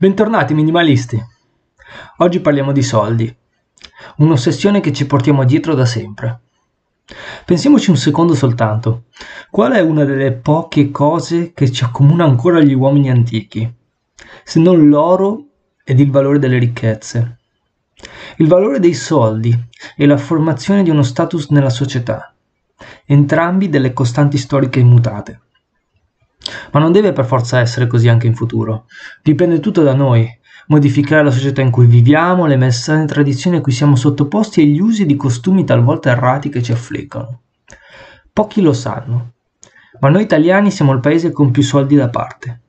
Bentornati minimalisti. Oggi parliamo di soldi, un'ossessione che ci portiamo dietro da sempre. Pensiamoci un secondo soltanto. Qual è una delle poche cose che ci accomuna ancora agli uomini antichi? Se non l'oro ed il valore delle ricchezze. Il valore dei soldi e la formazione di uno status nella società, entrambi delle costanti storiche immutate. Ma non deve per forza essere così anche in futuro. Dipende tutto da noi. Modificare la società in cui viviamo, le malsane tradizioni a cui siamo sottoposti e gli usi di costumi talvolta errati che ci affliggono. Pochi lo sanno, ma noi italiani siamo il paese con più soldi da parte.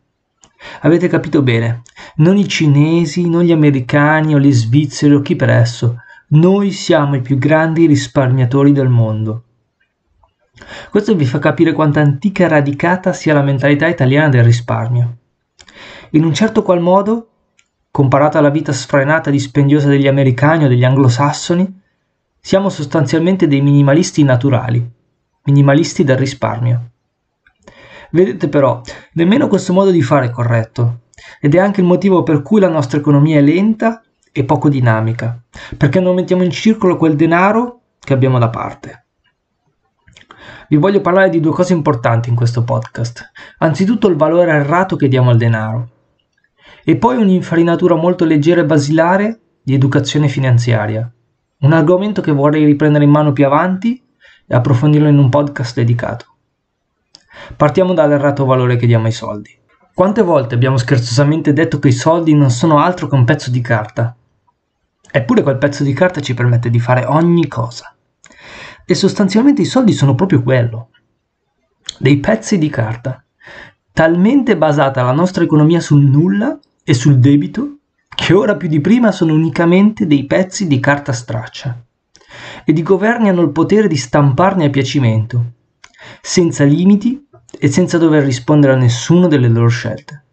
Avete capito bene, non i cinesi, non gli americani o gli svizzeri o chi per esso, noi siamo i più grandi risparmiatori del mondo. Questo vi fa capire quanto antica e radicata sia la mentalità italiana del risparmio. In un certo qual modo, comparata alla vita sfrenata e dispendiosa degli americani o degli anglosassoni, siamo sostanzialmente dei minimalisti naturali, minimalisti del risparmio. Vedete però, nemmeno questo modo di fare è corretto, ed è anche il motivo per cui la nostra economia è lenta e poco dinamica, perché non mettiamo in circolo quel denaro che abbiamo da parte vi voglio parlare di due cose importanti in questo podcast. Anzitutto il valore errato che diamo al denaro e poi un'infarinatura molto leggera e basilare di educazione finanziaria. Un argomento che vorrei riprendere in mano più avanti e approfondirlo in un podcast dedicato. Partiamo dall'errato valore che diamo ai soldi. Quante volte abbiamo scherzosamente detto che i soldi non sono altro che un pezzo di carta? Eppure quel pezzo di carta ci permette di fare ogni cosa. E sostanzialmente i soldi sono proprio quello, dei pezzi di carta, talmente basata la nostra economia sul nulla e sul debito che ora più di prima sono unicamente dei pezzi di carta straccia. Ed i governi hanno il potere di stamparne a piacimento, senza limiti e senza dover rispondere a nessuna delle loro scelte.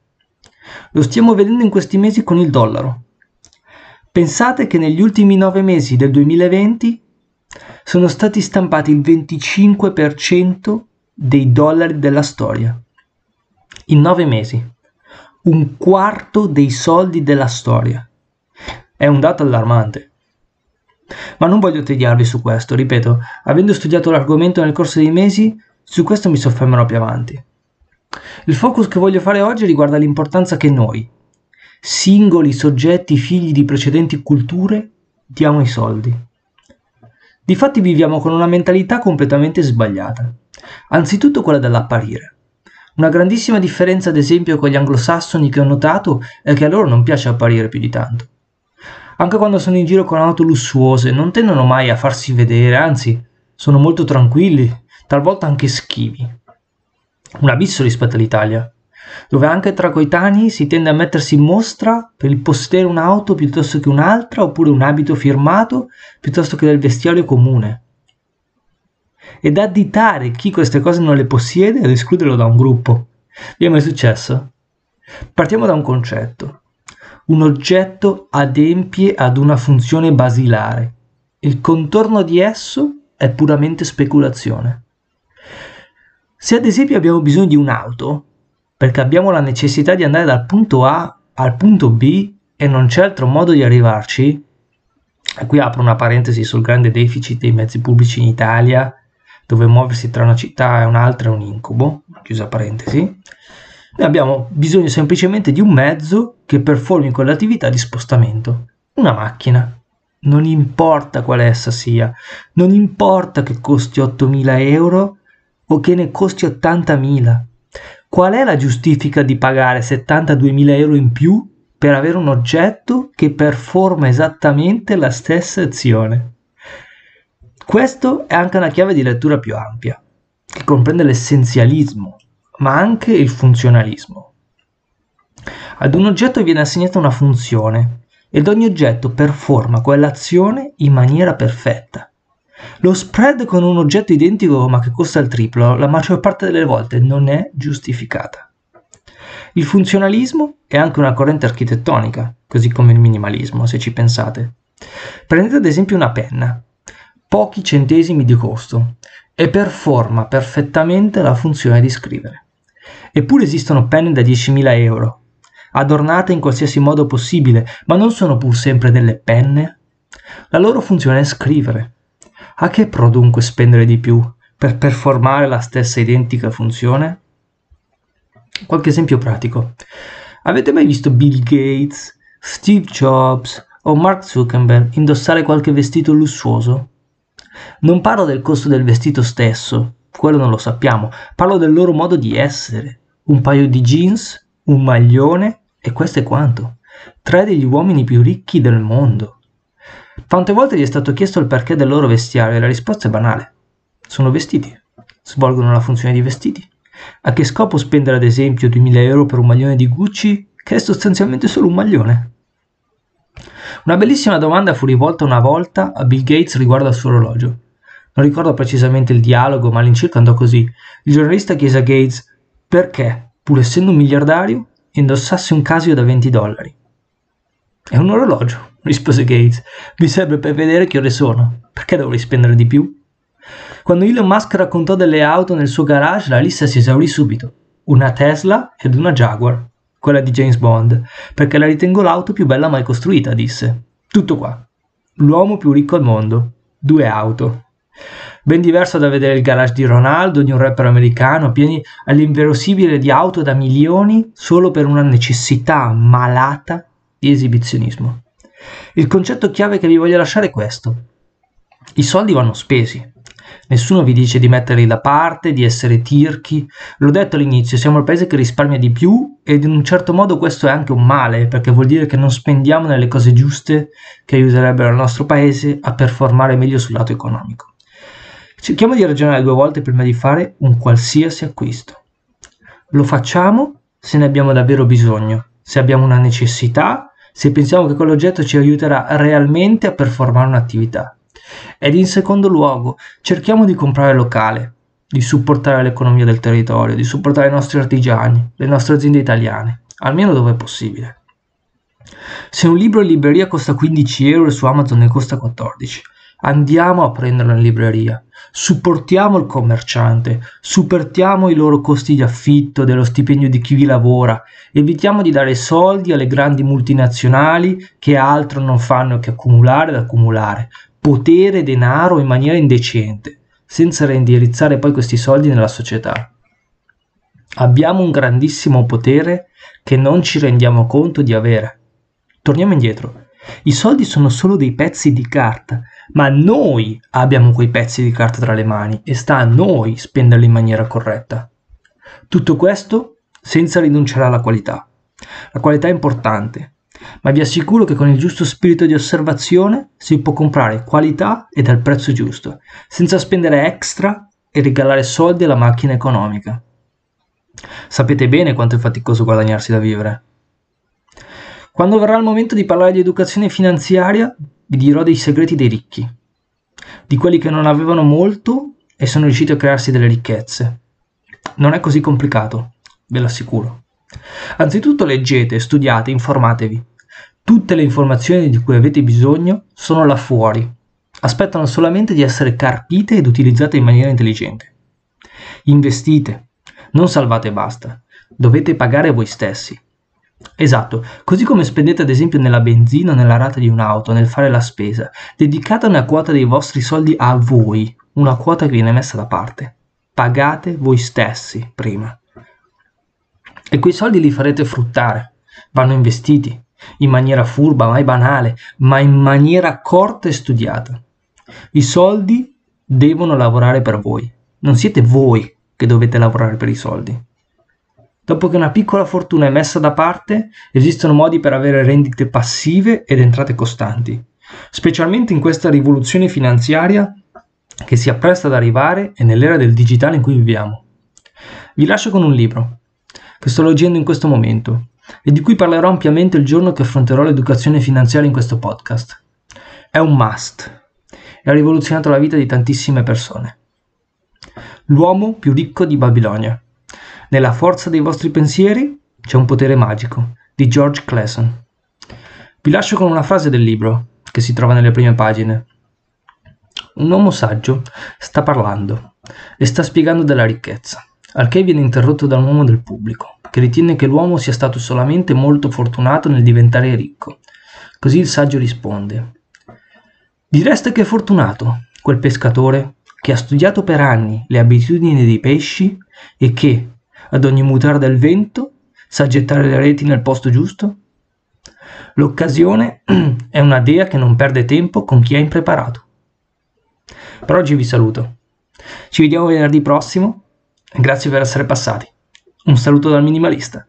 Lo stiamo vedendo in questi mesi con il dollaro. Pensate che negli ultimi nove mesi del 2020 sono stati stampati il 25% dei dollari della storia. In nove mesi. Un quarto dei soldi della storia. È un dato allarmante. Ma non voglio tediarvi su questo, ripeto, avendo studiato l'argomento nel corso dei mesi, su questo mi soffermerò più avanti. Il focus che voglio fare oggi riguarda l'importanza che noi, singoli soggetti figli di precedenti culture, diamo ai soldi. Difatti viviamo con una mentalità completamente sbagliata. Anzitutto quella dell'apparire. Una grandissima differenza ad esempio con gli anglosassoni che ho notato è che a loro non piace apparire più di tanto. Anche quando sono in giro con auto lussuose non tendono mai a farsi vedere, anzi sono molto tranquilli, talvolta anche schivi. Un abisso rispetto all'Italia dove anche tra coetanei si tende a mettersi in mostra per il possedere un'auto piuttosto che un'altra oppure un abito firmato piuttosto che del vestiario comune. Ed additare chi queste cose non le possiede ed escluderlo da un gruppo. Vi è mai successo? Partiamo da un concetto. Un oggetto adempie ad una funzione basilare. Il contorno di esso è puramente speculazione. Se ad esempio abbiamo bisogno di un'auto, perché abbiamo la necessità di andare dal punto A al punto B e non c'è altro modo di arrivarci, e qui apro una parentesi sul grande deficit dei mezzi pubblici in Italia, dove muoversi tra una città e un'altra è un incubo, chiusa parentesi, noi abbiamo bisogno semplicemente di un mezzo che performi quell'attività di spostamento, una macchina. Non importa quale essa sia, non importa che costi 8.000 euro o che ne costi 80.000, Qual è la giustifica di pagare 72.000 euro in più per avere un oggetto che performa esattamente la stessa azione? Questo è anche una chiave di lettura più ampia, che comprende l'essenzialismo, ma anche il funzionalismo. Ad un oggetto viene assegnata una funzione ed ogni oggetto performa quell'azione in maniera perfetta. Lo spread con un oggetto identico ma che costa il triplo la maggior parte delle volte non è giustificata. Il funzionalismo è anche una corrente architettonica, così come il minimalismo, se ci pensate. Prendete ad esempio una penna, pochi centesimi di costo, e performa perfettamente la funzione di scrivere. Eppure esistono penne da 10.000 euro, adornate in qualsiasi modo possibile, ma non sono pur sempre delle penne? La loro funzione è scrivere. A che pro dunque spendere di più per performare la stessa identica funzione? Qualche esempio pratico. Avete mai visto Bill Gates, Steve Jobs o Mark Zuckerberg indossare qualche vestito lussuoso? Non parlo del costo del vestito stesso, quello non lo sappiamo, parlo del loro modo di essere. Un paio di jeans, un maglione e questo è quanto. Tre degli uomini più ricchi del mondo. Quante volte gli è stato chiesto il perché del loro vestiario e la risposta è banale. Sono vestiti, svolgono la funzione di vestiti. A che scopo spendere ad esempio 2000 euro per un maglione di Gucci che è sostanzialmente solo un maglione? Una bellissima domanda fu rivolta una volta a Bill Gates riguardo al suo orologio. Non ricordo precisamente il dialogo, ma all'incirca andò così. Il giornalista chiese a Gates perché, pur essendo un miliardario, indossasse un Casio da 20 dollari. È un orologio, rispose Gates. Mi serve per vedere che ore sono. Perché dovrei spendere di più? Quando Elon Musk raccontò delle auto nel suo garage, la lista si esaurì subito. Una Tesla ed una Jaguar, quella di James Bond, perché la ritengo l'auto più bella mai costruita, disse. Tutto qua. L'uomo più ricco al mondo. Due auto. Ben diverso da vedere il garage di Ronaldo, di un rapper americano, pieni all'inverosimile di auto da milioni solo per una necessità malata di esibizionismo. Il concetto chiave che vi voglio lasciare è questo. I soldi vanno spesi. Nessuno vi dice di metterli da parte, di essere tirchi. L'ho detto all'inizio, siamo il paese che risparmia di più ed in un certo modo questo è anche un male, perché vuol dire che non spendiamo nelle cose giuste che aiuterebbero il nostro paese a performare meglio sul lato economico. Cerchiamo di ragionare due volte prima di fare un qualsiasi acquisto. Lo facciamo se ne abbiamo davvero bisogno, se abbiamo una necessità, se pensiamo che quell'oggetto ci aiuterà realmente a performare un'attività. Ed in secondo luogo, cerchiamo di comprare locale, di supportare l'economia del territorio, di supportare i nostri artigiani, le nostre aziende italiane, almeno dove è possibile. Se un libro in libreria costa 15 euro e su Amazon ne costa 14, Andiamo a prenderlo in libreria, supportiamo il commerciante, supportiamo i loro costi di affitto, dello stipendio di chi vi lavora, evitiamo di dare soldi alle grandi multinazionali che altro non fanno che accumulare ed accumulare, potere e denaro in maniera indecente, senza reindirizzare poi questi soldi nella società. Abbiamo un grandissimo potere che non ci rendiamo conto di avere. Torniamo indietro. I soldi sono solo dei pezzi di carta ma noi abbiamo quei pezzi di carta tra le mani e sta a noi spenderli in maniera corretta. Tutto questo senza rinunciare alla qualità. La qualità è importante, ma vi assicuro che con il giusto spirito di osservazione si può comprare qualità ed al prezzo giusto, senza spendere extra e regalare soldi alla macchina economica. Sapete bene quanto è faticoso guadagnarsi da vivere. Quando verrà il momento di parlare di educazione finanziaria, vi dirò dei segreti dei ricchi, di quelli che non avevano molto e sono riusciti a crearsi delle ricchezze. Non è così complicato, ve l'assicuro. Anzitutto leggete, studiate, informatevi. Tutte le informazioni di cui avete bisogno sono là fuori. Aspettano solamente di essere carpite ed utilizzate in maniera intelligente. Investite, non salvate e basta. Dovete pagare voi stessi. Esatto, così come spendete ad esempio nella benzina o nella rata di un'auto, nel fare la spesa, dedicate una quota dei vostri soldi a voi, una quota che viene messa da parte. Pagate voi stessi prima. E quei soldi li farete fruttare, vanno investiti, in maniera furba, mai banale, ma in maniera accorta e studiata. I soldi devono lavorare per voi, non siete voi che dovete lavorare per i soldi. Dopo che una piccola fortuna è messa da parte, esistono modi per avere rendite passive ed entrate costanti, specialmente in questa rivoluzione finanziaria che si appresta ad arrivare e nell'era del digitale in cui viviamo. Vi lascio con un libro che sto leggendo in questo momento e di cui parlerò ampiamente il giorno che affronterò l'educazione finanziaria in questo podcast. È un must e ha rivoluzionato la vita di tantissime persone. L'uomo più ricco di Babilonia nella forza dei vostri pensieri c'è un potere magico, di George Clason. Vi lascio con una frase del libro, che si trova nelle prime pagine. Un uomo saggio sta parlando e sta spiegando della ricchezza, al che viene interrotto da un uomo del pubblico. che ritiene che l'uomo sia stato solamente molto fortunato nel diventare ricco. Così il saggio risponde. Direste che è fortunato quel pescatore che ha studiato per anni le abitudini dei pesci e che, ad ogni mutare del vento, sa gettare le reti nel posto giusto? L'occasione è una dea che non perde tempo con chi è impreparato. Per oggi vi saluto. Ci vediamo venerdì prossimo. Grazie per essere passati. Un saluto dal minimalista.